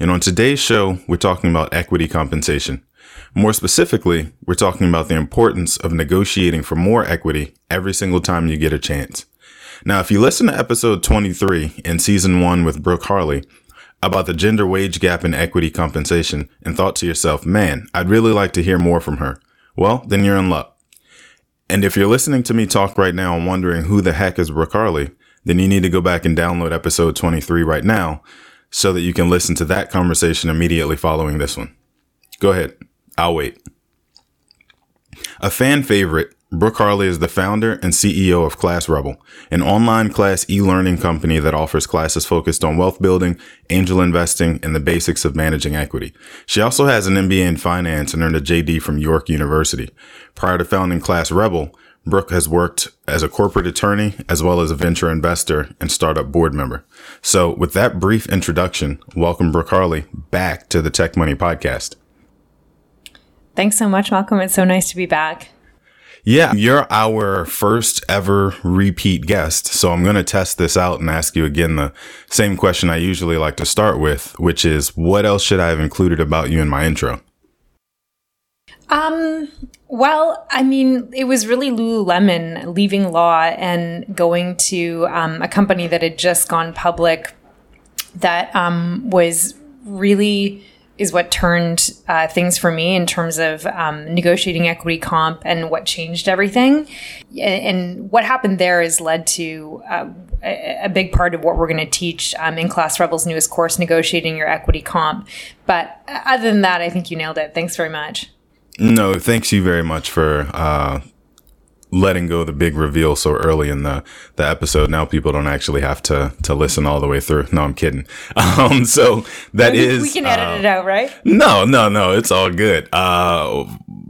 And on today's show, we're talking about equity compensation. More specifically, we're talking about the importance of negotiating for more equity every single time you get a chance. Now, if you listen to episode 23 in season one with Brooke Harley about the gender wage gap in equity compensation and thought to yourself, man, I'd really like to hear more from her. Well, then you're in luck. And if you're listening to me talk right now and wondering who the heck is Brooke Harley, then you need to go back and download episode 23 right now so that you can listen to that conversation immediately following this one. Go ahead. I'll wait. A fan favorite, Brooke Harley is the founder and CEO of Class Rebel, an online class e-learning company that offers classes focused on wealth building, angel investing, and the basics of managing equity. She also has an MBA in finance and earned a JD from York University. Prior to founding Class Rebel, Brooke has worked as a corporate attorney as well as a venture investor and startup board member. So, with that brief introduction, welcome Brooke Harley back to the Tech Money Podcast. Thanks so much, Malcolm. It's so nice to be back. Yeah, you're our first ever repeat guest. So I'm going to test this out and ask you again the same question I usually like to start with, which is what else should I have included about you in my intro? Um, well, I mean, it was really Lululemon leaving law and going to um, a company that had just gone public that um, was really is what turned uh, things for me in terms of um, negotiating equity comp and what changed everything. And what happened there has led to uh, a big part of what we're going to teach um, in Class Rebel's newest course, negotiating your equity comp. But uh, other than that, I think you nailed it. Thanks very much. No, thanks you very much for uh, letting go the big reveal so early in the, the episode. Now people don't actually have to to listen all the way through. No, I'm kidding. Um, so that is we can edit uh, it out, right? No, no, no. It's all good. Uh,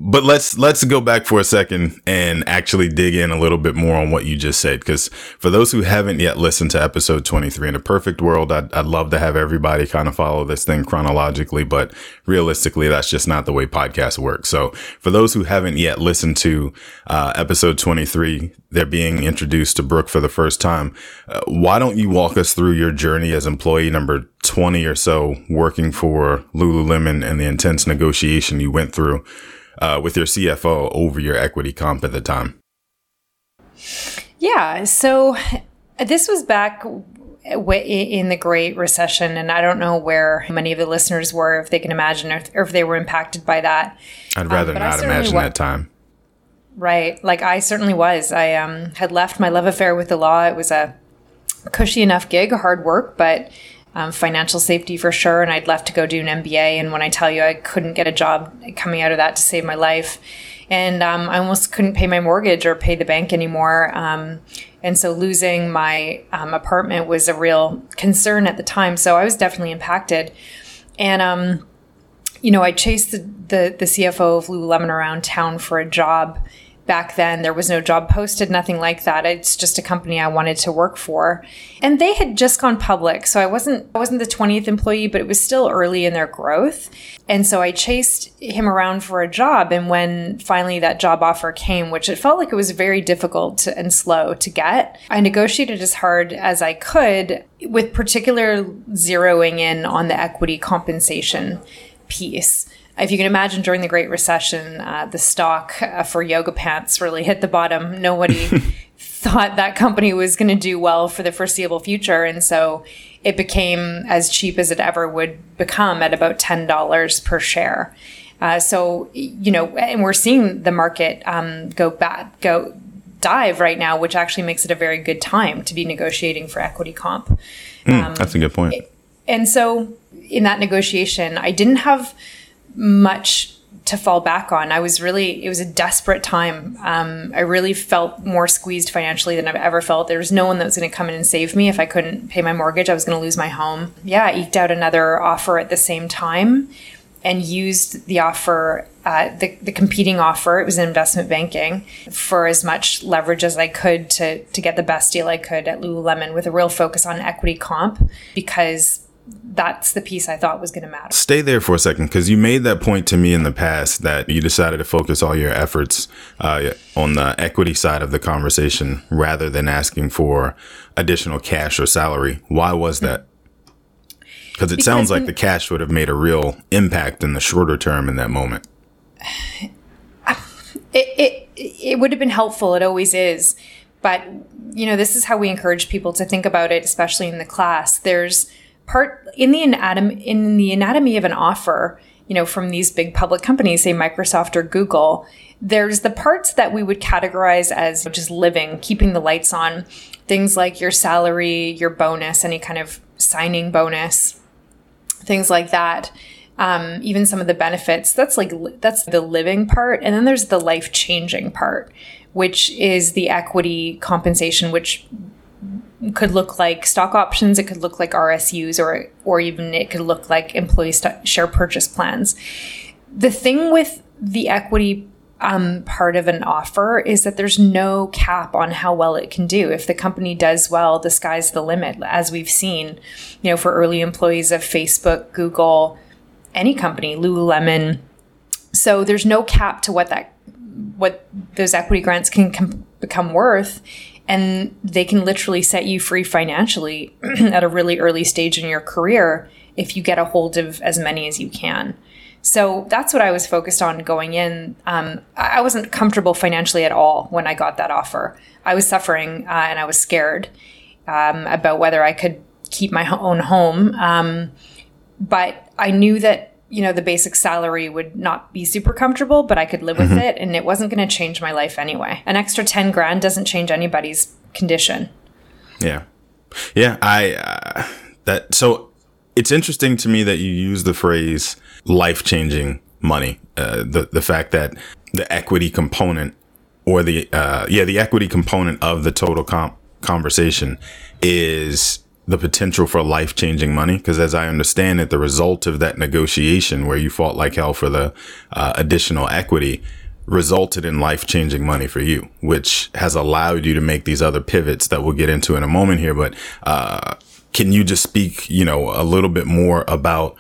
but let's let's go back for a second and actually dig in a little bit more on what you just said because for those who haven't yet listened to episode 23 in a perfect world I'd, I'd love to have everybody kind of follow this thing chronologically but realistically that's just not the way podcasts work. So for those who haven't yet listened to uh, episode 23 they're being introduced to brooke for the first time uh, why don't you walk us through your journey as employee number 20 or so working for lululemon and the intense negotiation you went through uh, with your CFO over your equity comp at the time? Yeah. So this was back in the Great Recession, and I don't know where many of the listeners were, if they can imagine, or if, they were impacted by that. I'd rather um, not imagine that time. Right. Like I certainly was. I um, had left my love affair with the law. It was a cushy enough gig, hard work, but um, financial safety for sure. And I'd left to go do an MBA. And when I tell you I couldn't get a job coming out of that to save my life, and um, I almost couldn't pay my mortgage or pay the bank anymore. Um, and so losing my um, apartment was a real concern at the time. So I was definitely impacted. And um, you know, I chased the, the, the CFO of Lululemon around town for a job back then. There was no job posted, nothing like that. It's just a company I wanted to work for. And they had just gone public. So I wasn't I wasn't the 20th employee, but it was still early in their growth. And so I chased him around for a job and when finally that job offer came, which it felt like it was very difficult and slow to get, I negotiated as hard as I could with particular zeroing in on the equity compensation piece if you can imagine during the Great Recession, uh, the stock uh, for yoga pants really hit the bottom. Nobody thought that company was going to do well for the foreseeable future. And so it became as cheap as it ever would become at about $10 per share. Uh, so, you know, and we're seeing the market um, go bad, go dive right now, which actually makes it a very good time to be negotiating for equity comp. Mm, um, that's a good point. And so in that negotiation, I didn't have much to fall back on. I was really, it was a desperate time. Um, I really felt more squeezed financially than I've ever felt. There was no one that was going to come in and save me if I couldn't pay my mortgage. I was going to lose my home. Yeah, I eked out another offer at the same time and used the offer, uh, the, the competing offer, it was in investment banking, for as much leverage as I could to, to get the best deal I could at Lululemon with a real focus on equity comp because that's the piece I thought was going to matter. Stay there for a second because you made that point to me in the past that you decided to focus all your efforts uh, on the equity side of the conversation rather than asking for additional cash or salary. Why was that? Because it sounds like the cash would have made a real impact in the shorter term in that moment. It, it, it would have been helpful. It always is. But, you know, this is how we encourage people to think about it, especially in the class. There's, part in the anatomy in the anatomy of an offer you know from these big public companies say microsoft or google there's the parts that we would categorize as just living keeping the lights on things like your salary your bonus any kind of signing bonus things like that um, even some of the benefits. That's like that's the living part. And then there's the life changing part which is the equity compensation which could look like stock options, it could look like RSUs, or or even it could look like employee st- share purchase plans. The thing with the equity um, part of an offer is that there's no cap on how well it can do. If the company does well, the sky's the limit, as we've seen, you know, for early employees of Facebook, Google, any company, Lululemon. So there's no cap to what that what those equity grants can com- become worth and they can literally set you free financially at a really early stage in your career if you get a hold of as many as you can. So that's what I was focused on going in. Um, I wasn't comfortable financially at all when I got that offer. I was suffering uh, and I was scared um, about whether I could keep my own home. Um, but I knew that you know, the basic salary would not be super comfortable, but I could live with mm-hmm. it and it wasn't going to change my life anyway. An extra 10 grand doesn't change anybody's condition. Yeah. Yeah. I, uh, that, so it's interesting to me that you use the phrase life changing money. Uh, the, the fact that the equity component or the, uh, yeah, the equity component of the total comp conversation is the potential for life changing money. Because as I understand it, the result of that negotiation where you fought like hell for the uh, additional equity resulted in life changing money for you, which has allowed you to make these other pivots that we'll get into in a moment here. But uh, can you just speak, you know, a little bit more about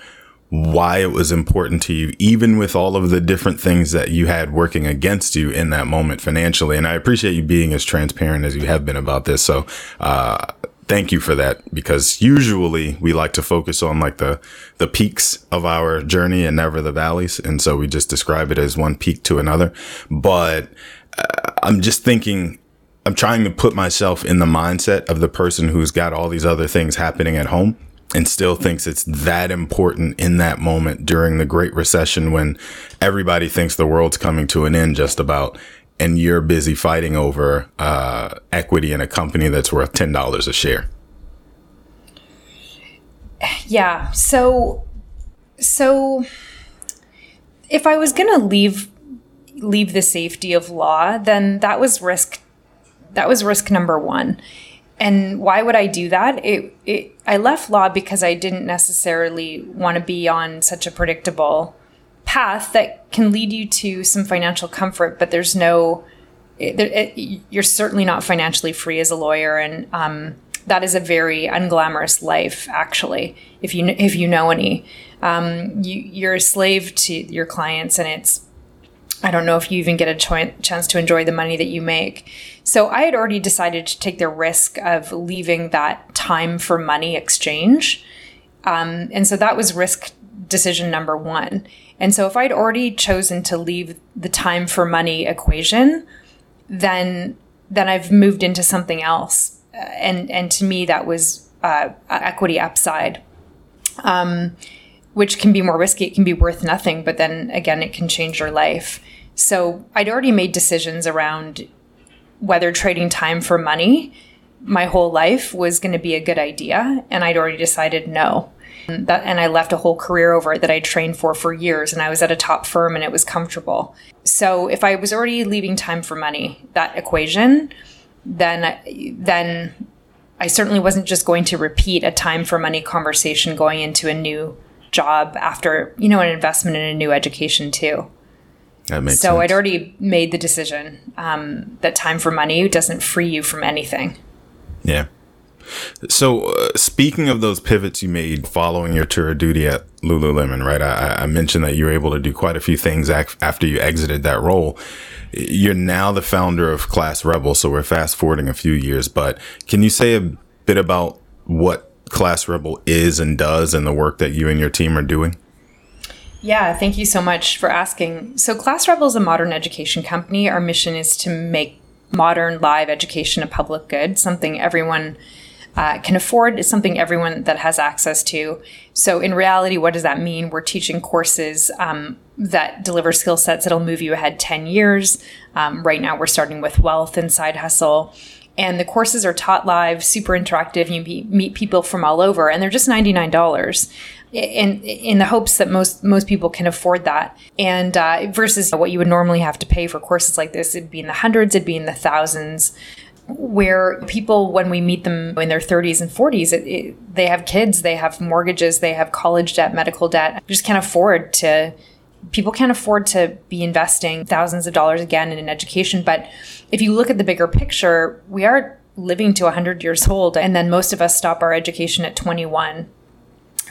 why it was important to you, even with all of the different things that you had working against you in that moment financially. And I appreciate you being as transparent as you have been about this. So, uh, thank you for that because usually we like to focus on like the the peaks of our journey and never the valleys. And so we just describe it as one peak to another. But uh, i'm just thinking i'm trying to put myself in the mindset of the person who's got all these other things happening at home and still thinks it's that important in that moment during the great recession when everybody thinks the world's coming to an end just about and you're busy fighting over uh, equity in a company that's worth ten dollars a share. Yeah. So, so if I was going to leave leave the safety of law, then that was risk. That was risk number one. And why would I do that? It, it I left law because I didn't necessarily want to be on such a predictable path that can lead you to some financial comfort, but there's no it, it, you're certainly not financially free as a lawyer, and um, that is a very unglamorous life. Actually, if you if you know any, um, you, you're a slave to your clients, and it's I don't know if you even get a chance to enjoy the money that you make. So I had already decided to take the risk of leaving that time for money exchange. Um, and so that was risk decision number one. And so if I'd already chosen to leave the time for money equation, then then I've moved into something else. Uh, and and to me that was uh, equity upside. Um, which can be more risky. It can be worth nothing, but then again, it can change your life. So I'd already made decisions around whether trading time for money my whole life was going to be a good idea. And I'd already decided no. And, that, and I left a whole career over it that I trained for for years. And I was at a top firm and it was comfortable. So if I was already leaving time for money, that equation, then, then I certainly wasn't just going to repeat a time for money conversation going into a new job after, you know, an investment in a new education too. That makes so sense. I'd already made the decision um, that time for money doesn't free you from anything. Yeah. So, uh, speaking of those pivots you made following your tour of duty at Lululemon, right? I, I mentioned that you were able to do quite a few things ac- after you exited that role. You're now the founder of Class Rebel, so we're fast forwarding a few years. But can you say a bit about what Class Rebel is and does and the work that you and your team are doing? Yeah, thank you so much for asking. So, Class Rebel is a modern education company. Our mission is to make modern live education a public good, something everyone uh, can afford, is something everyone that has access to. So, in reality, what does that mean? We're teaching courses um, that deliver skill sets that'll move you ahead 10 years. Um, right now, we're starting with wealth and side hustle. And the courses are taught live, super interactive. You meet people from all over, and they're just $99 in in the hopes that most most people can afford that and uh, versus what you would normally have to pay for courses like this it'd be in the hundreds it'd be in the thousands where people when we meet them in their 30s and 40s it, it, they have kids they have mortgages they have college debt medical debt just can't afford to people can't afford to be investing thousands of dollars again in an education but if you look at the bigger picture we are living to 100 years old and then most of us stop our education at 21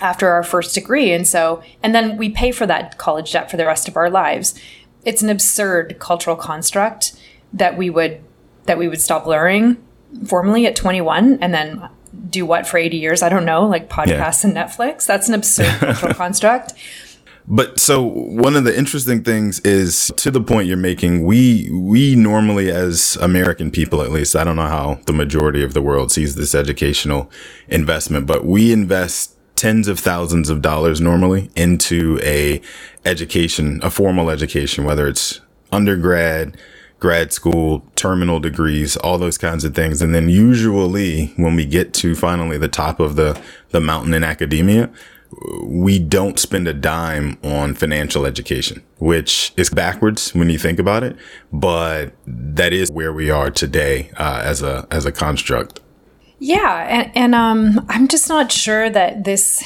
after our first degree. And so, and then we pay for that college debt for the rest of our lives. It's an absurd cultural construct that we would that we would stop learning formally at 21 and then do what for 80 years? I don't know, like podcasts yeah. and Netflix. That's an absurd cultural construct. But so one of the interesting things is to the point you're making, we we normally as American people at least, I don't know how the majority of the world sees this educational investment, but we invest tens of thousands of dollars normally into a education, a formal education, whether it's undergrad, grad school, terminal degrees, all those kinds of things. And then usually when we get to finally the top of the, the mountain in academia, we don't spend a dime on financial education, which is backwards when you think about it, but that is where we are today uh, as a as a construct. Yeah, and, and um, I'm just not sure that this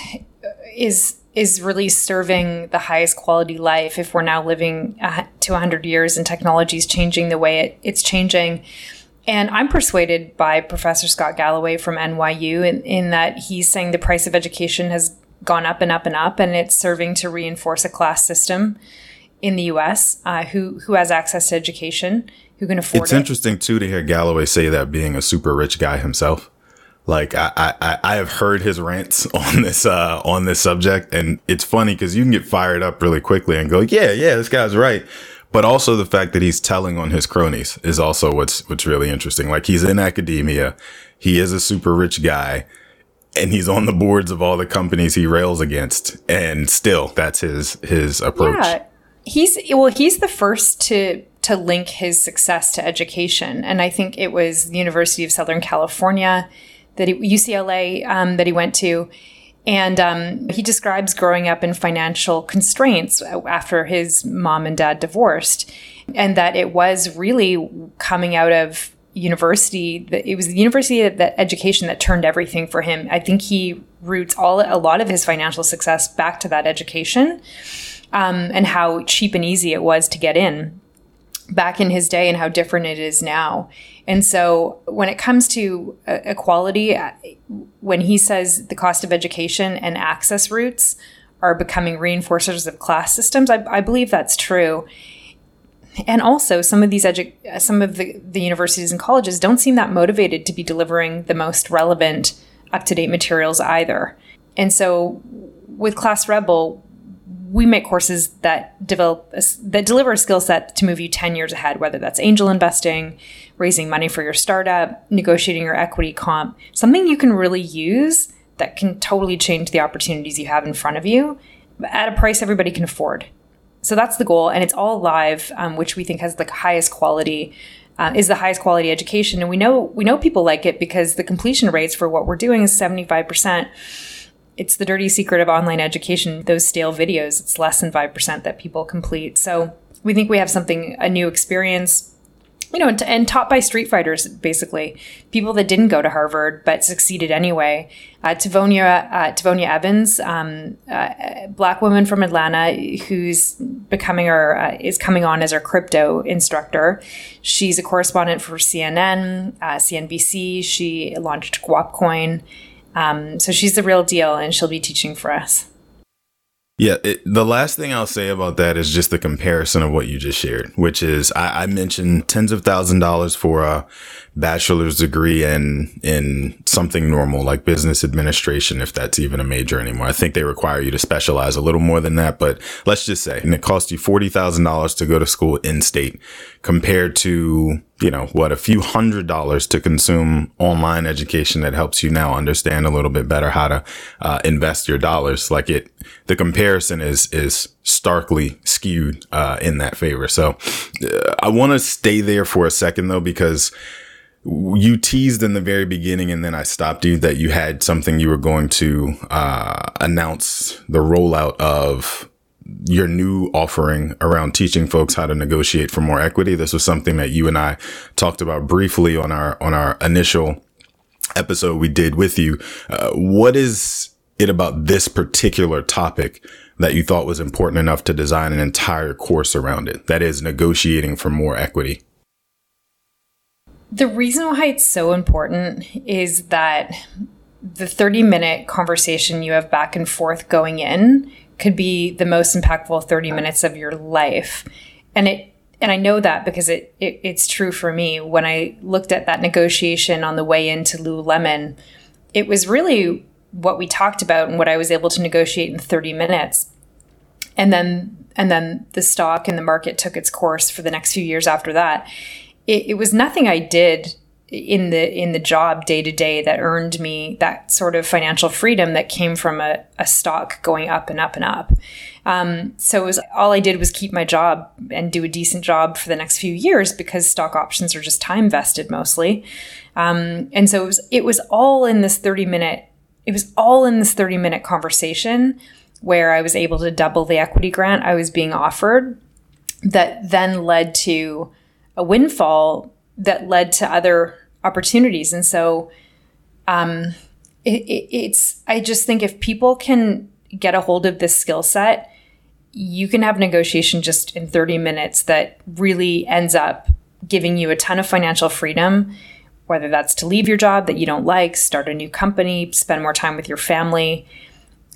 is is really serving the highest quality life if we're now living uh, to 100 years and technology is changing the way it, it's changing. And I'm persuaded by Professor Scott Galloway from NYU in, in that he's saying the price of education has gone up and up and up, and it's serving to reinforce a class system in the U.S. Uh, who who has access to education, who can afford it? it's it. interesting too to hear Galloway say that being a super rich guy himself. Like I, I, I have heard his rants on this uh, on this subject, and it's funny because you can get fired up really quickly and go, yeah, yeah, this guy's right. But also the fact that he's telling on his cronies is also what's what's really interesting. Like he's in academia, he is a super rich guy, and he's on the boards of all the companies he rails against, and still that's his his approach. Yeah, he's well, he's the first to to link his success to education, and I think it was the University of Southern California that he, UCLA um, that he went to. And um, he describes growing up in financial constraints after his mom and dad divorced, and that it was really coming out of university. It was the university that education that turned everything for him. I think he roots all a lot of his financial success back to that education, um, and how cheap and easy it was to get in. Back in his day and how different it is now. And so when it comes to uh, equality, uh, when he says the cost of education and access routes are becoming reinforcers of class systems, I, I believe that's true. And also, some of these edu- some of the, the universities and colleges don't seem that motivated to be delivering the most relevant, up to date materials either. And so, with Class Rebel, we make courses that develop a, that deliver a skill set to move you 10 years ahead whether that's angel investing raising money for your startup negotiating your equity comp something you can really use that can totally change the opportunities you have in front of you at a price everybody can afford. So that's the goal and it's all live um, which we think has the highest quality uh, is the highest quality education. And we know we know people like it because the completion rates for what we're doing is 75% it's the dirty secret of online education. Those stale videos, it's less than 5% that people complete. So we think we have something, a new experience, you know, and, and taught by street fighters, basically. People that didn't go to Harvard but succeeded anyway. Uh, Tavonia, uh, Tavonia Evans, um, uh, black woman from Atlanta who's becoming our, uh, is coming on as our crypto instructor. She's a correspondent for CNN, uh, CNBC. She launched Guapcoin. Um, so she's the real deal, and she'll be teaching for us. Yeah, it, the last thing I'll say about that is just the comparison of what you just shared, which is I, I mentioned tens of thousand dollars for a bachelor's degree in in something normal like business administration, if that's even a major anymore. I think they require you to specialize a little more than that, but let's just say, and it costs you forty thousand dollars to go to school in state, compared to you know what a few hundred dollars to consume online education that helps you now understand a little bit better how to uh, invest your dollars. Like it, the comparison is is starkly skewed uh, in that favor. So uh, I want to stay there for a second though because you teased in the very beginning and then I stopped you that you had something you were going to uh, announce the rollout of your new offering around teaching folks how to negotiate for more equity. This was something that you and I talked about briefly on our on our initial episode we did with you. Uh, what is it about this particular topic that you thought was important enough to design an entire course around it? That is negotiating for more equity. The reason why it's so important is that the 30 minute conversation you have back and forth going in could be the most impactful 30 minutes of your life. And it and I know that because it, it it's true for me. When I looked at that negotiation on the way into Lululemon, it was really what we talked about and what I was able to negotiate in 30 minutes. And then and then the stock and the market took its course for the next few years after that it, it was nothing I did in the in the job day to day that earned me that sort of financial freedom that came from a, a stock going up and up and up. Um, so it was all I did was keep my job and do a decent job for the next few years because stock options are just time vested mostly. Um, and so it was it was all in this 30 minute it was all in this 30 minute conversation where I was able to double the equity grant I was being offered that then led to a windfall that led to other opportunities. And so um, it, it, it's, I just think if people can get a hold of this skill set, you can have negotiation just in 30 minutes that really ends up giving you a ton of financial freedom, whether that's to leave your job that you don't like, start a new company, spend more time with your family.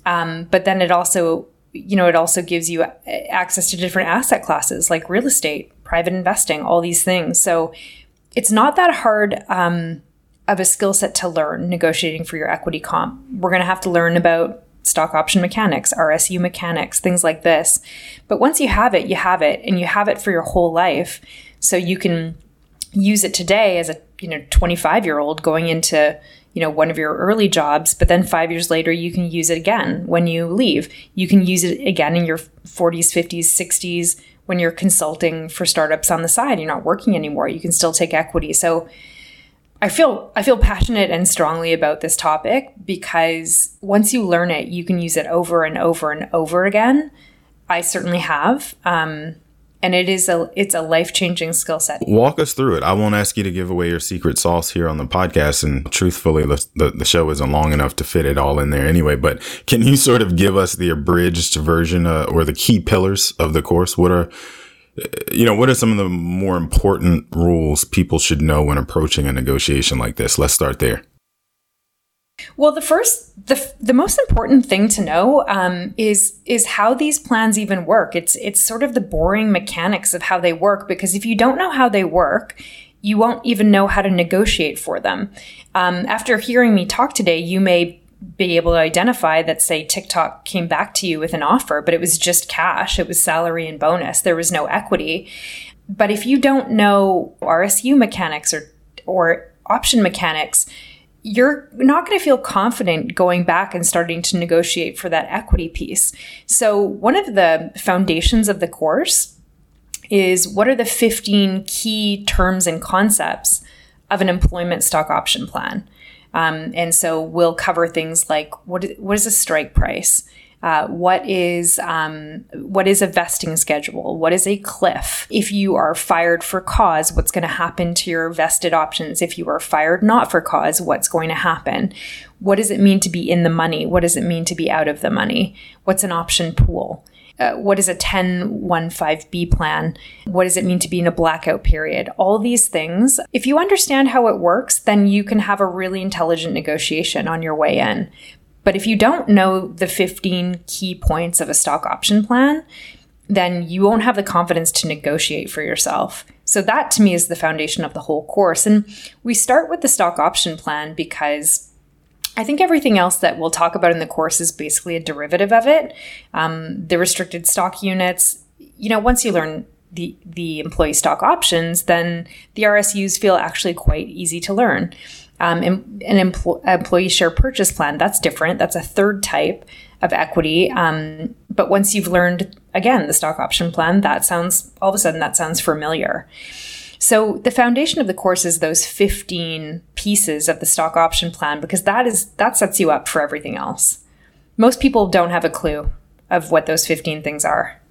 Um, but then it also, you know, it also gives you access to different asset classes like real estate, private investing, all these things. So it's not that hard um, of a skill set to learn negotiating for your equity comp. We're going to have to learn about stock option mechanics, RSU mechanics, things like this. But once you have it, you have it, and you have it for your whole life. So you can use it today as a you know 25 year old going into you know one of your early jobs but then 5 years later you can use it again when you leave you can use it again in your 40s 50s 60s when you're consulting for startups on the side, you're not working anymore, you can still take equity. So I feel I feel passionate and strongly about this topic because once you learn it, you can use it over and over and over again. I certainly have. Um, and it is a it's a life-changing skill set walk us through it i won't ask you to give away your secret sauce here on the podcast and truthfully the, the, the, show isn't long enough to fit it all in there anyway but can you sort of give us the abridged version uh, or the key pillars of the course what are you know, what are some of the more important rules people should know when approaching a negotiation like this? Let's start there. Well, the first, the, the most important thing to know um, is is how these plans even work. It's it's sort of the boring mechanics of how they work because if you don't know how they work, you won't even know how to negotiate for them. Um, after hearing me talk today, you may be able to identify that, say, TikTok came back to you with an offer, but it was just cash, it was salary and bonus, there was no equity. But if you don't know RSU mechanics or or option mechanics, you're not going to feel confident going back and starting to negotiate for that equity piece. So, one of the foundations of the course is what are the 15 key terms and concepts of an employment stock option plan? Um, and so we'll cover things like what what is a strike price? Uh, what is um, what is a vesting schedule? What is a cliff? If you are fired for cause, what's going to happen to your vested options? If you are fired not for cause, what's going to happen? What does it mean to be in the money? What does it mean to be out of the money? What's an option pool? Uh, what is a 1015B plan? What does it mean to be in a blackout period? All these things. If you understand how it works, then you can have a really intelligent negotiation on your way in. But if you don't know the 15 key points of a stock option plan, then you won't have the confidence to negotiate for yourself. So, that to me is the foundation of the whole course. And we start with the stock option plan because I think everything else that we'll talk about in the course is basically a derivative of it. Um, the restricted stock units, you know, once you learn the the employee stock options, then the RSUs feel actually quite easy to learn. Um, an empl- employee share purchase plan, that's different. That's a third type of equity. Um, but once you've learned, again, the stock option plan, that sounds, all of a sudden, that sounds familiar. So the foundation of the course is those 15 pieces of the stock option plan because that is that sets you up for everything else. Most people don't have a clue of what those 15 things are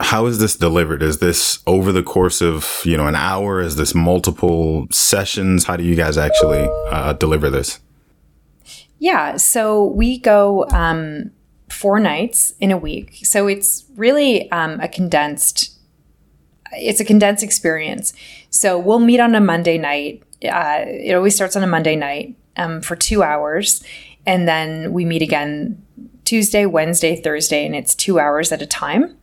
how is this delivered? Is this over the course of you know an hour? Is this multiple sessions? How do you guys actually uh, deliver this? Yeah, so we go um, four nights in a week. So it's really um, a condensed. It's a condensed experience. So we'll meet on a Monday night. Uh, it always starts on a Monday night um, for two hours, and then we meet again Tuesday, Wednesday, Thursday, and it's two hours at a time.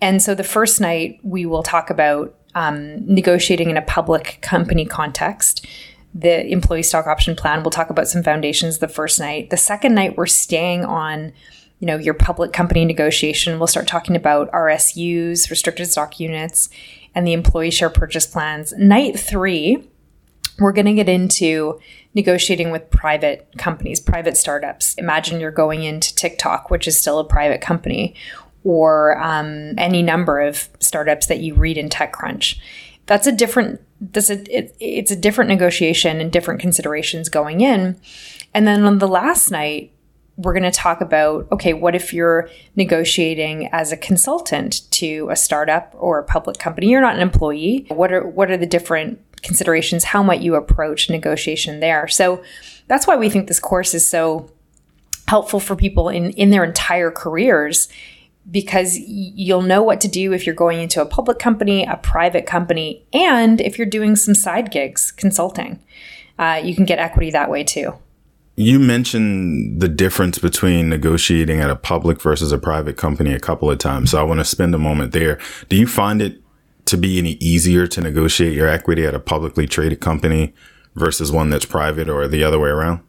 And so the first night, we will talk about um, negotiating in a public company context. The employee stock option plan, we'll talk about some foundations the first night. The second night, we're staying on you know your public company negotiation we'll start talking about rsus restricted stock units and the employee share purchase plans night three we're going to get into negotiating with private companies private startups imagine you're going into tiktok which is still a private company or um, any number of startups that you read in TechCrunch. That's a different. That's a it, it's a different negotiation and different considerations going in. And then on the last night, we're going to talk about okay, what if you're negotiating as a consultant to a startup or a public company? You're not an employee. What are what are the different considerations? How might you approach negotiation there? So that's why we think this course is so helpful for people in in their entire careers because you'll know what to do if you're going into a public company, a private company, and if you're doing some side gigs, consulting. Uh, you can get equity that way too. You mentioned the difference between negotiating at a public versus a private company a couple of times. So I want to spend a moment there. Do you find it to be any easier to negotiate your equity at a publicly traded company versus one that's private or the other way around?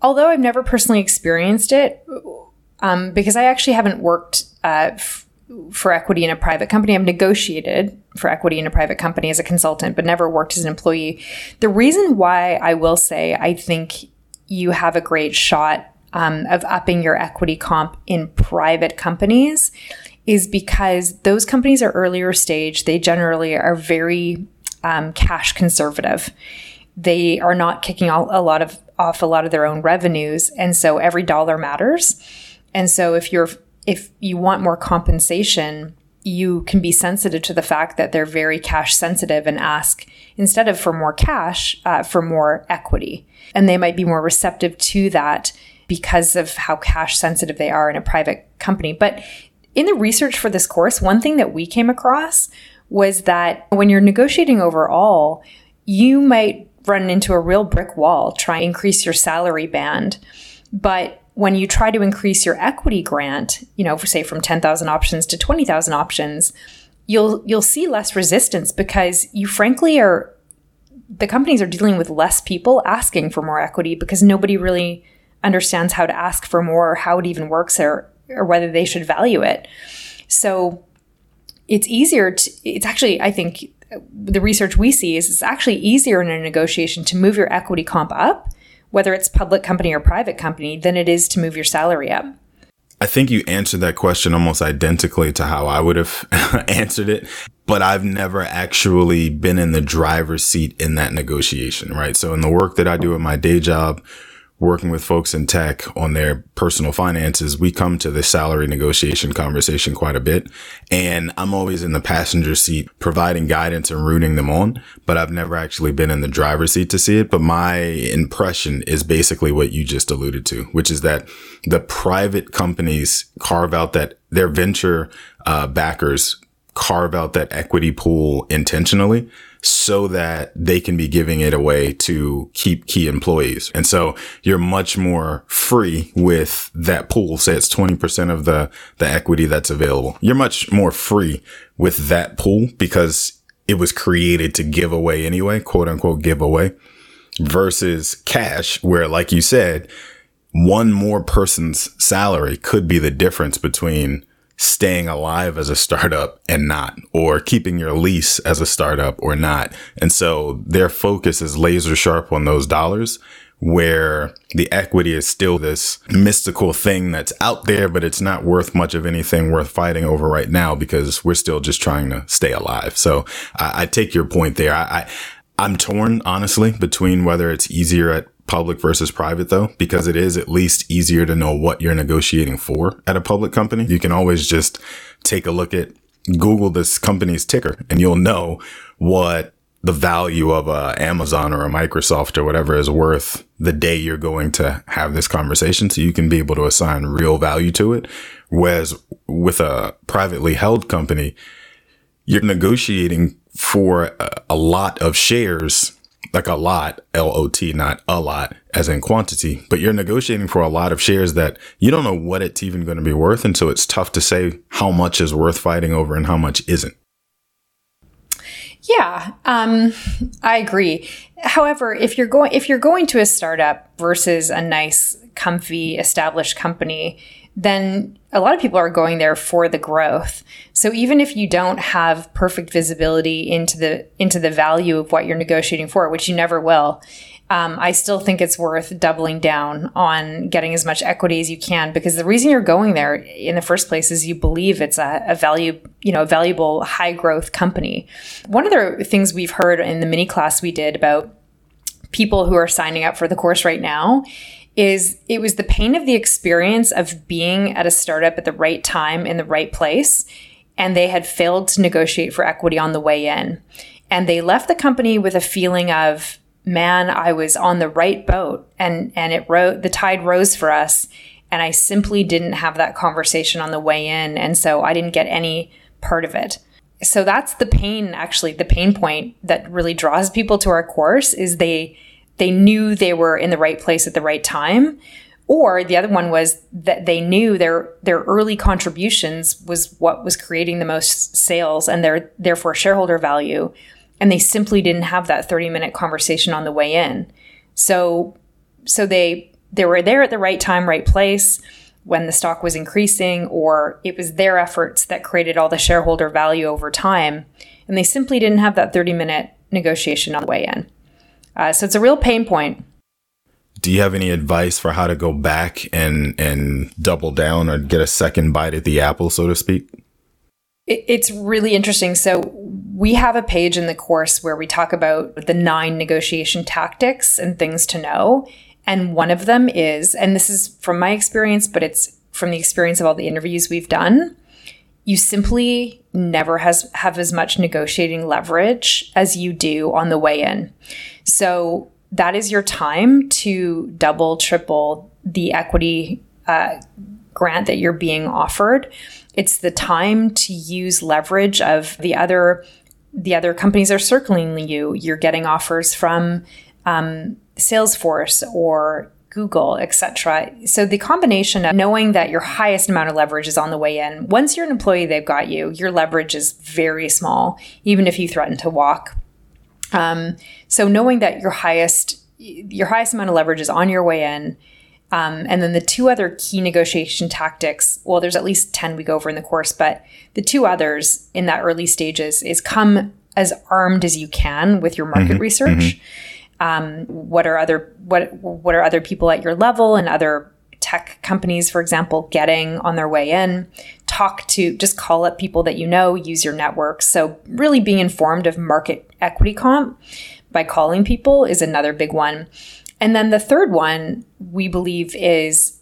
Although I've never personally experienced it, um, because I actually haven't worked uh, f- for equity in a private company. I've negotiated for equity in a private company as a consultant, but never worked as an employee. The reason why I will say I think you have a great shot um, of upping your equity comp in private companies is because those companies are earlier stage. They generally are very um, cash conservative. They are not kicking a lot of off a lot of their own revenues, and so every dollar matters. And so if you're if you want more compensation, you can be sensitive to the fact that they're very cash sensitive and ask instead of for more cash uh, for more equity and they might be more receptive to that because of how cash sensitive they are in a private company but in the research for this course one thing that we came across was that when you're negotiating overall, you might run into a real brick wall trying to increase your salary band. But when you try to increase your equity grant, you know, say from 10,000 options to 20,000 options, you'll you'll see less resistance because you frankly are the companies are dealing with less people asking for more equity because nobody really understands how to ask for more or how it even works or or whether they should value it. So it's easier to it's actually I think the research we see is it's actually easier in a negotiation to move your equity comp up, whether it's public company or private company, than it is to move your salary up. I think you answered that question almost identically to how I would have answered it, but I've never actually been in the driver's seat in that negotiation, right? So in the work that I do in my day job, working with folks in tech on their personal finances, we come to the salary negotiation conversation quite a bit. And I'm always in the passenger seat providing guidance and rooting them on, but I've never actually been in the driver's seat to see it. But my impression is basically what you just alluded to, which is that the private companies carve out that their venture uh, backers carve out that equity pool intentionally so that they can be giving it away to keep key employees. And so you're much more free with that pool. Say it's 20% of the, the equity that's available. You're much more free with that pool because it was created to give away anyway, quote unquote, give away versus cash where, like you said, one more person's salary could be the difference between staying alive as a startup and not, or keeping your lease as a startup or not. And so their focus is laser sharp on those dollars where the equity is still this mystical thing that's out there, but it's not worth much of anything worth fighting over right now because we're still just trying to stay alive. So I, I take your point there. I, I I'm torn, honestly, between whether it's easier at public versus private though, because it is at least easier to know what you're negotiating for at a public company. You can always just take a look at Google this company's ticker and you'll know what the value of a Amazon or a Microsoft or whatever is worth the day you're going to have this conversation. So you can be able to assign real value to it. Whereas with a privately held company, you're negotiating for a, a lot of shares like a lot, L O T, not a lot, as in quantity, but you're negotiating for a lot of shares that you don't know what it's even going to be worth. And so it's tough to say how much is worth fighting over and how much isn't. Yeah, um, I agree. However, if you're going if you're going to a startup versus a nice, comfy, established company, then a lot of people are going there for the growth. So even if you don't have perfect visibility into the into the value of what you're negotiating for, which you never will, um, I still think it's worth doubling down on getting as much equity as you can because the reason you're going there in the first place is you believe it's a, a value, you know, a valuable high growth company. One of the things we've heard in the mini class we did about people who are signing up for the course right now is it was the pain of the experience of being at a startup at the right time in the right place and they had failed to negotiate for equity on the way in. And they left the company with a feeling of man i was on the right boat. And and it wrote the tide rose for us and i simply didn't have that conversation on the way in and so i didn't get any part of it. So that's the pain actually the pain point that really draws people to our course is they they knew they were in the right place at the right time or the other one was that they knew their their early contributions was what was creating the most sales and their therefore shareholder value. And they simply didn't have that 30 minute conversation on the way in. So so they they were there at the right time right place when the stock was increasing or it was their efforts that created all the shareholder value over time. And they simply didn't have that 30 minute negotiation on the way in. Uh, so it's a real pain point. Do you have any advice for how to go back and and double down or get a second bite at the apple, so to speak? It's really interesting. So we have a page in the course where we talk about the nine negotiation tactics and things to know. And one of them is, and this is from my experience, but it's from the experience of all the interviews we've done, you simply never has have as much negotiating leverage as you do on the way in. So that is your time to double, triple the equity uh, grant that you're being offered. It's the time to use leverage of the other the other companies are circling you. You're getting offers from um, Salesforce or Google, etc. So the combination of knowing that your highest amount of leverage is on the way in. Once you're an employee, they've got you. Your leverage is very small, even if you threaten to walk. Um, so knowing that your highest your highest amount of leverage is on your way in. Um, and then the two other key negotiation tactics, well, there's at least 10 we go over in the course, but the two others in that early stages is come as armed as you can with your market mm-hmm, research. Mm-hmm. Um, what are other what what are other people at your level and other tech companies, for example, getting on their way in? Talk to just call up people that you know, use your network. So really being informed of market equity comp by calling people is another big one. And then the third one we believe is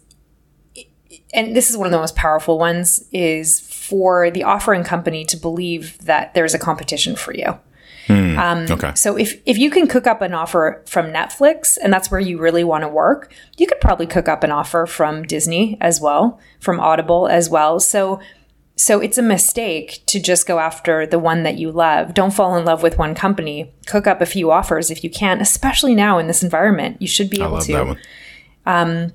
and this is one of the most powerful ones is for the offering company to believe that there's a competition for you. Hmm. Um, okay. So if if you can cook up an offer from Netflix and that's where you really want to work, you could probably cook up an offer from Disney as well, from Audible as well. So so it's a mistake to just go after the one that you love. Don't fall in love with one company. Cook up a few offers if you can, especially now in this environment. You should be able to. Um,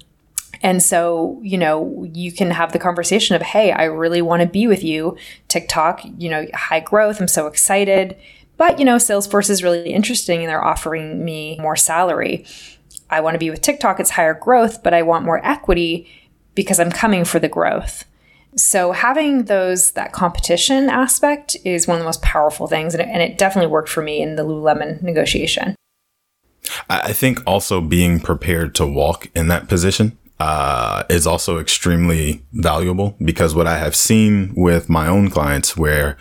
and so, you know, you can have the conversation of, hey, I really want to be with you. TikTok, you know, high growth. I'm so excited. But, you know, Salesforce is really interesting and they're offering me more salary. I want to be with TikTok, it's higher growth, but I want more equity because I'm coming for the growth. So having those that competition aspect is one of the most powerful things, and it, and it definitely worked for me in the Lululemon negotiation. I think also being prepared to walk in that position uh, is also extremely valuable because what I have seen with my own clients where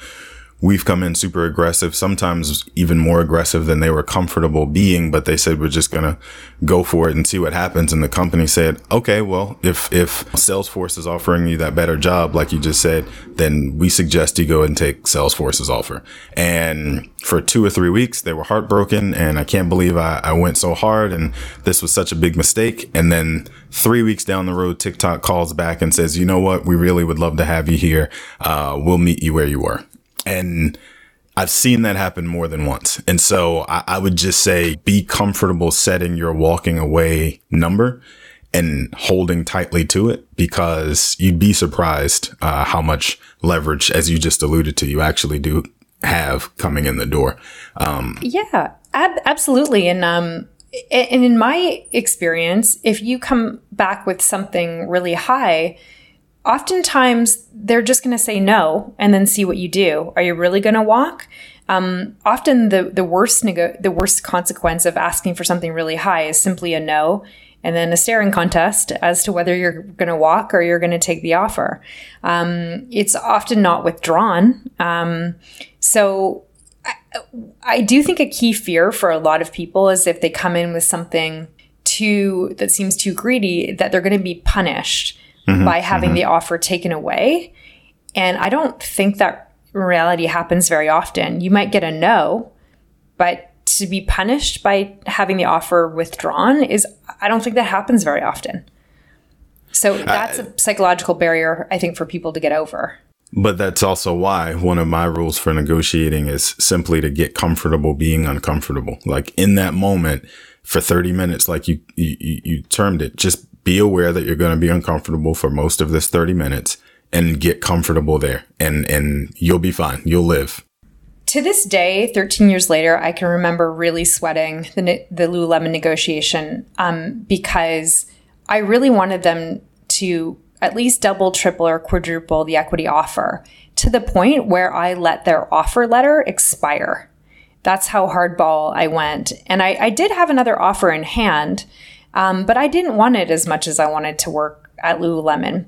we've come in super aggressive, sometimes even more aggressive than they were comfortable being, but they said, we're just going to go for it and see what happens. And the company said, okay, well, if, if Salesforce is offering you that better job, like you just said, then we suggest you go and take Salesforce's offer. And for two or three weeks, they were heartbroken. And I can't believe I, I went so hard and this was such a big mistake. And then three weeks down the road, TikTok calls back and says, you know what? We really would love to have you here. Uh, we'll meet you where you were. And I've seen that happen more than once. And so I, I, would just say be comfortable setting your walking away number and holding tightly to it because you'd be surprised uh, how much leverage, as you just alluded to, you actually do have coming in the door. Um, yeah, ab- absolutely. And, um, and in my experience, if you come back with something really high, oftentimes they're just going to say no and then see what you do. Are you really going to walk? Um, often the the worst the worst consequence of asking for something really high is simply a no, and then a staring contest as to whether you're going to walk or you're going to take the offer. Um, it's often not withdrawn. Um, so I, I do think a key fear for a lot of people is if they come in with something too that seems too greedy that they're going to be punished mm-hmm, by having mm-hmm. the offer taken away. And I don't think that reality happens very often. You might get a no, but to be punished by having the offer withdrawn is, I don't think that happens very often. So that's a psychological barrier, I think, for people to get over. But that's also why one of my rules for negotiating is simply to get comfortable being uncomfortable. Like in that moment for 30 minutes, like you, you, you termed it, just be aware that you're going to be uncomfortable for most of this 30 minutes and get comfortable there and, and you'll be fine. You'll live. To this day, 13 years later, I can remember really sweating the, the Lululemon negotiation um, because I really wanted them to at least double, triple, or quadruple the equity offer to the point where I let their offer letter expire. That's how hardball I went. And I, I did have another offer in hand. Um, but I didn't want it as much as I wanted to work at Lululemon.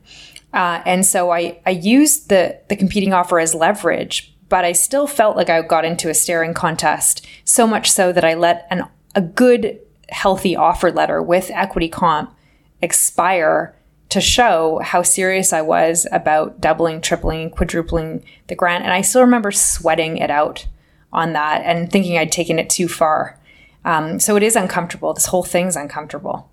Uh, and so I, I used the, the competing offer as leverage, but I still felt like I got into a staring contest, so much so that I let an, a good, healthy offer letter with equity comp expire to show how serious I was about doubling, tripling, quadrupling the grant. And I still remember sweating it out on that and thinking I'd taken it too far. Um, so it is uncomfortable. This whole thing's uncomfortable.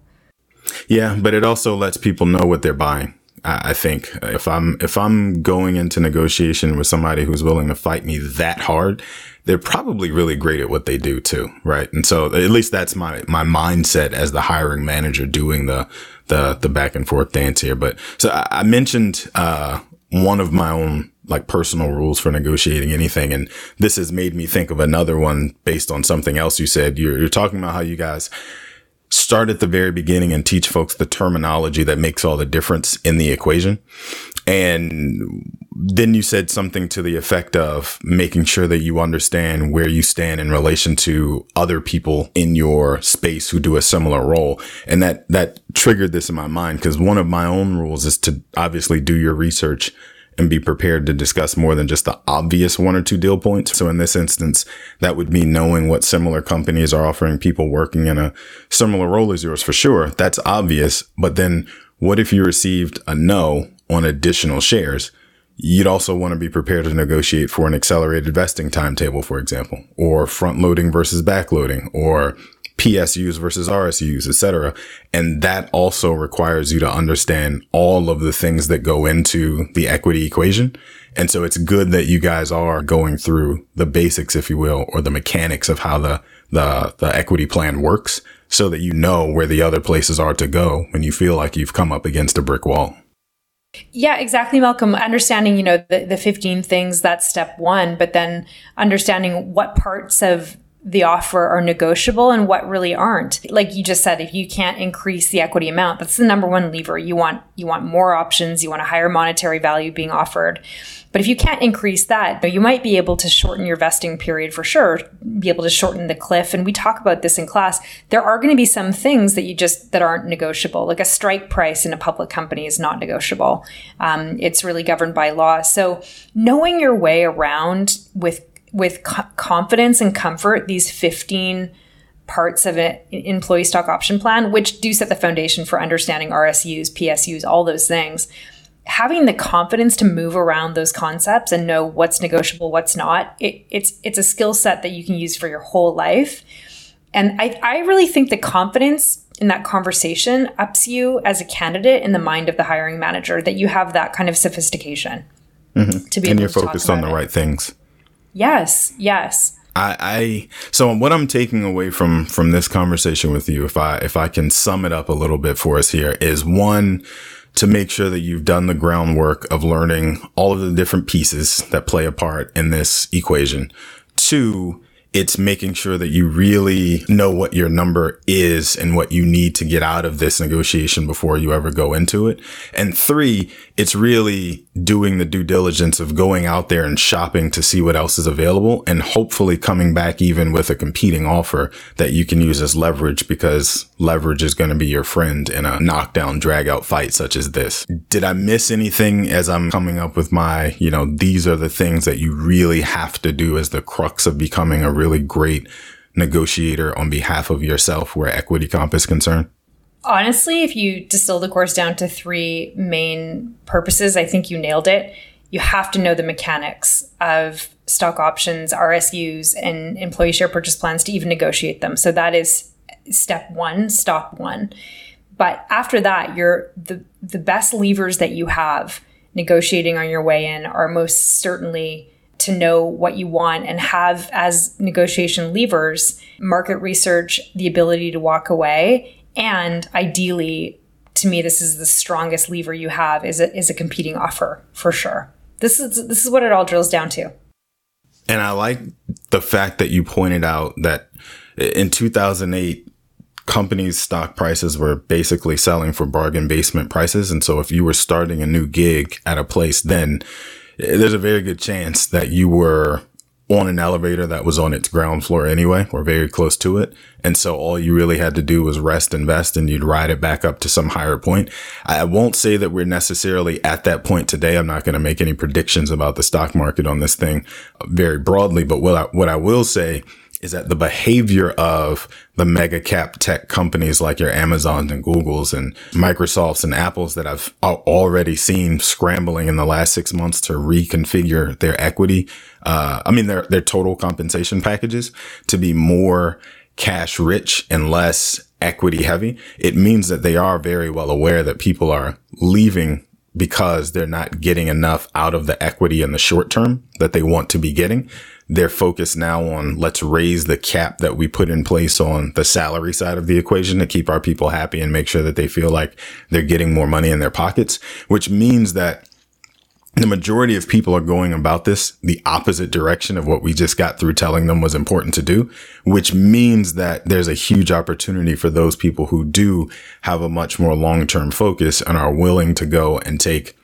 Yeah, but it also lets people know what they're buying. I, I think if I'm if I'm going into negotiation with somebody who's willing to fight me that hard, they're probably really great at what they do too, right? And so at least that's my my mindset as the hiring manager doing the the the back and forth dance here. But so I, I mentioned uh, one of my own like personal rules for negotiating anything, and this has made me think of another one based on something else you said. You're, you're talking about how you guys start at the very beginning and teach folks the terminology that makes all the difference in the equation. And then you said something to the effect of making sure that you understand where you stand in relation to other people in your space who do a similar role. And that, that triggered this in my mind because one of my own rules is to obviously do your research and be prepared to discuss more than just the obvious one or two deal points. So in this instance, that would mean knowing what similar companies are offering people working in a similar role as yours for sure. That's obvious. But then what if you received a no on additional shares? You'd also want to be prepared to negotiate for an accelerated vesting timetable, for example, or front loading versus back loading, or PSUs versus RSUs, etc. And that also requires you to understand all of the things that go into the equity equation. And so it's good that you guys are going through the basics, if you will, or the mechanics of how the, the, the equity plan works so that you know where the other places are to go when you feel like you've come up against a brick wall. Yeah, exactly, Malcolm. Understanding, you know, the, the 15 things, that's step one, but then understanding what parts of the offer are negotiable and what really aren't. Like you just said, if you can't increase the equity amount, that's the number one lever. You want you want more options, you want a higher monetary value being offered. But if you can't increase that, you might be able to shorten your vesting period for sure, be able to shorten the cliff. And we talk about this in class. There are going to be some things that you just that aren't negotiable. Like a strike price in a public company is not negotiable. Um, it's really governed by law. So knowing your way around with with co- confidence and comfort these 15 parts of an employee stock option plan, which do set the foundation for understanding RSUs, PSUs, all those things. Having the confidence to move around those concepts and know what's negotiable, what's not, it, it's it's a skill set that you can use for your whole life. And I, I really think the confidence in that conversation ups you as a candidate in the mind of the hiring manager that you have that kind of sophistication mm-hmm. to be and you're focused on the it. right things. Yes, yes. I, I so what I'm taking away from from this conversation with you, if I if I can sum it up a little bit for us here, is one to make sure that you've done the groundwork of learning all of the different pieces that play a part in this equation. Two, it's making sure that you really know what your number is and what you need to get out of this negotiation before you ever go into it. And three, it's really doing the due diligence of going out there and shopping to see what else is available and hopefully coming back even with a competing offer that you can use as leverage because leverage is going to be your friend in a knockdown drag out fight such as this. Did I miss anything as I'm coming up with my, you know, these are the things that you really have to do as the crux of becoming a really great negotiator on behalf of yourself where equity comp is concerned? Honestly, if you distill the course down to three main purposes, I think you nailed it. You have to know the mechanics of stock options, RSUs, and employee share purchase plans to even negotiate them. So that is step one, stop one. But after that, you're the the best levers that you have negotiating on your way in are most certainly to know what you want and have as negotiation levers market research, the ability to walk away, and ideally, to me, this is the strongest lever you have is a, is a competing offer for sure. This is this is what it all drills down to. And I like the fact that you pointed out that in 2008 companies' stock prices were basically selling for bargain basement prices. And so if you were starting a new gig at a place then, eh, there's a very good chance that you were on an elevator that was on its ground floor anyway, or very close to it. And so all you really had to do was rest and vest and you'd ride it back up to some higher point. I won't say that we're necessarily at that point today. I'm not going to make any predictions about the stock market on this thing uh, very broadly, but what I, what I will say is that the behavior of the mega cap tech companies like your Amazons and Googles and Microsofts and Apples that I've already seen scrambling in the last six months to reconfigure their equity. Uh, I mean, their, their total compensation packages to be more cash rich and less equity heavy. It means that they are very well aware that people are leaving because they're not getting enough out of the equity in the short term that they want to be getting. They're focused now on let's raise the cap that we put in place on the salary side of the equation to keep our people happy and make sure that they feel like they're getting more money in their pockets, which means that the majority of people are going about this the opposite direction of what we just got through telling them was important to do, which means that there's a huge opportunity for those people who do have a much more long-term focus and are willing to go and take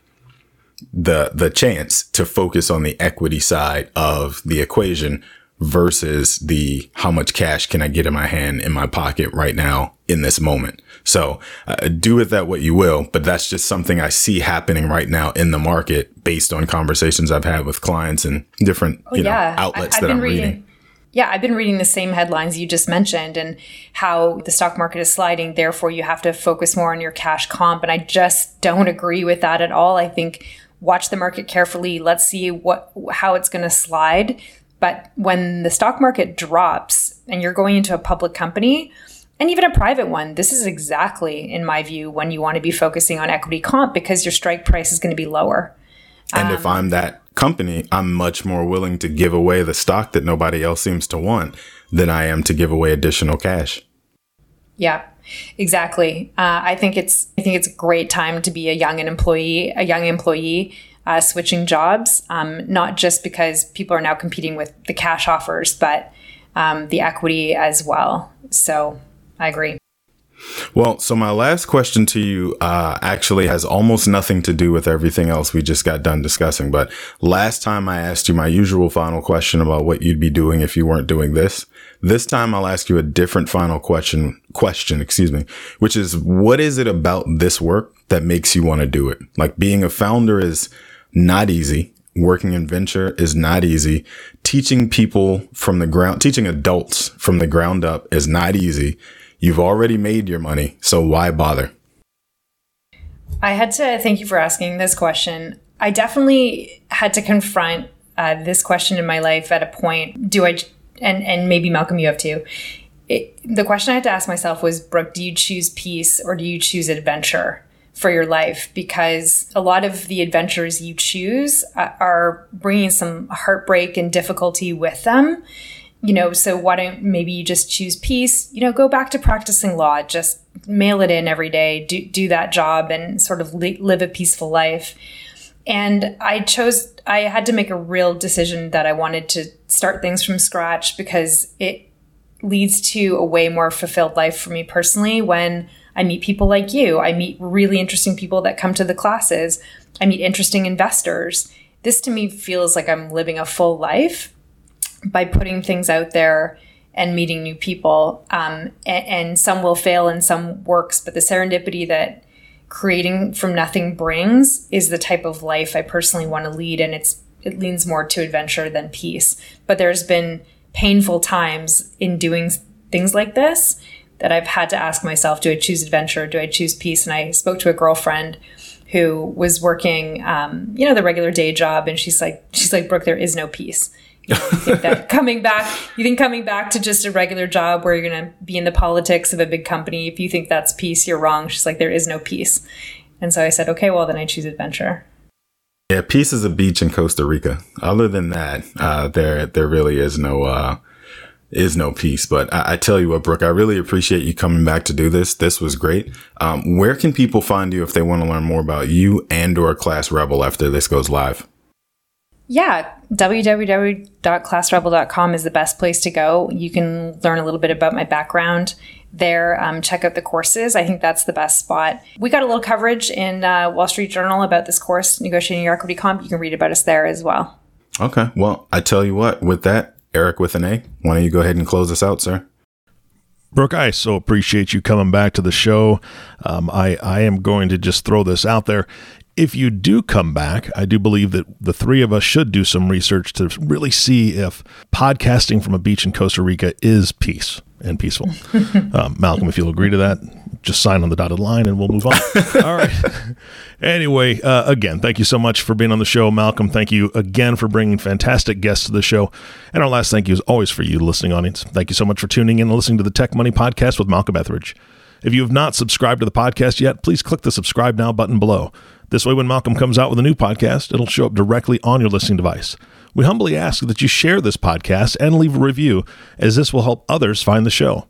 the, the chance to focus on the equity side of the equation versus the how much cash can I get in my hand in my pocket right now in this moment. So uh, do with that what you will, but that's just something I see happening right now in the market based on conversations I've had with clients and different oh, you know yeah. outlets I, that I'm reading, reading. Yeah, I've been reading the same headlines you just mentioned and how the stock market is sliding. Therefore, you have to focus more on your cash comp. And I just don't agree with that at all. I think watch the market carefully. Let's see what how it's going to slide. But when the stock market drops and you're going into a public company, and even a private one, this is exactly, in my view, when you want to be focusing on equity comp because your strike price is going to be lower. And um, if I'm that company, I'm much more willing to give away the stock that nobody else seems to want than I am to give away additional cash. Yeah, exactly. Uh, I think it's I think it's a great time to be a young employee, a young employee uh, switching jobs. Um, not just because people are now competing with the cash offers, but um, the equity as well. So I agree. Well, so my last question to you uh, actually has almost nothing to do with everything else we just got done discussing. But last time I asked you my usual final question about what you'd be doing if you weren't doing this. This time I'll ask you a different final question, question, excuse me, which is what is it about this work that makes you want to do it? Like being a founder is not easy. Working in venture is not easy. Teaching people from the ground, teaching adults from the ground up is not easy You've already made your money, so why bother? I had to thank you for asking this question. I definitely had to confront uh, this question in my life at a point. Do I, and, and maybe Malcolm, you have too. It, the question I had to ask myself was, Brooke, do you choose peace or do you choose adventure for your life? Because a lot of the adventures you choose uh, are bringing some heartbreak and difficulty with them you know, so why don't maybe you just choose peace? You know, go back to practicing law, just mail it in every day, do, do that job and sort of li- live a peaceful life. And I chose, I had to make a real decision that I wanted to start things from scratch because it leads to a way more fulfilled life for me personally when I meet people like you. I meet really interesting people that come to the classes. I meet interesting investors. This to me feels like I'm living a full life by putting things out there and meeting new people. Um, and, and, some will fail and some works, but the serendipity that creating from nothing brings is the type of life I personally want to lead. And it's it leans more to adventure than peace. But there's been painful times in doing things like this that I've had to ask myself, do I choose adventure? Do I choose peace? And I spoke to a girlfriend who was working, um, you know, the regular day job. And she's like, she's like, Brooke, there is no peace think that coming back, you think coming back to just a regular job where you're going to be in the politics of a big company, if you think that's peace, you're wrong. She's like, there is no peace. And so I said, okay, well, then I choose adventure. Yeah, peace is a beach in Costa Rica. Other than that, uh, there there really is no uh, is no peace. But I, I, tell you what, Brooke, I really appreciate you coming back to do this. This was great. Um, where can people find you if they want to learn more about you and or Class Rebel after this goes live? Yeah, www.classrebel.com is the best place to go. You can learn a little bit about my background there. Um, check out the courses. I think that's the best spot. We got a little coverage in uh, Wall Street Journal about this course, Negotiating Your Equity Comp. You can read about us there as well. Okay. Well, I tell you what, with that, Eric with an A, why don't you go ahead and close us out, sir? Brooke, I so appreciate you coming back to the show. Um, I, I am going to just throw this out there if you do come back, I do believe that the three of us should do some research to really see if podcasting from a beach in Costa Rica is peace and peaceful. um, Malcolm, if you'll agree to that, just sign on the dotted line and we'll move on. All right. Anyway, uh, again, thank you so much for being on the show, Malcolm. Thank you again for bringing fantastic guests to the show. And our last thank you is always for you, listening audience. Thank you so much for tuning in and listening to the Tech Money Podcast with Malcolm Etheridge. If you have not subscribed to the podcast yet, please click the subscribe now button below. This way, when Malcolm comes out with a new podcast, it'll show up directly on your listening device. We humbly ask that you share this podcast and leave a review, as this will help others find the show.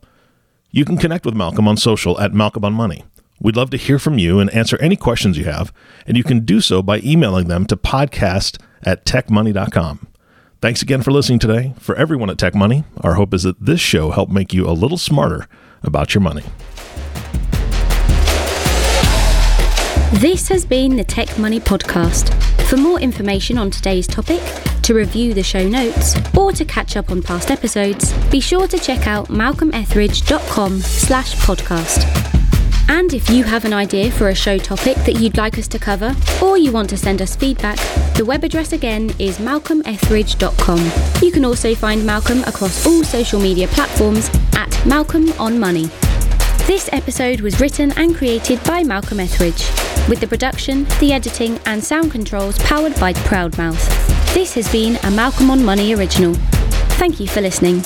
You can connect with Malcolm on social at Malcolm on Money. We'd love to hear from you and answer any questions you have, and you can do so by emailing them to podcast at techmoney.com. Thanks again for listening today. For everyone at Tech Money, our hope is that this show helped make you a little smarter about your money. This has been the Tech Money Podcast. For more information on today's topic, to review the show notes, or to catch up on past episodes, be sure to check out malcolmetheridge.com slash podcast. And if you have an idea for a show topic that you'd like us to cover, or you want to send us feedback, the web address again is malcolmetheridge.com. You can also find Malcolm across all social media platforms at Malcolm on Money. This episode was written and created by Malcolm Etheridge, with the production, the editing, and sound controls powered by Proudmouth. This has been a Malcolm on Money original. Thank you for listening.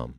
com.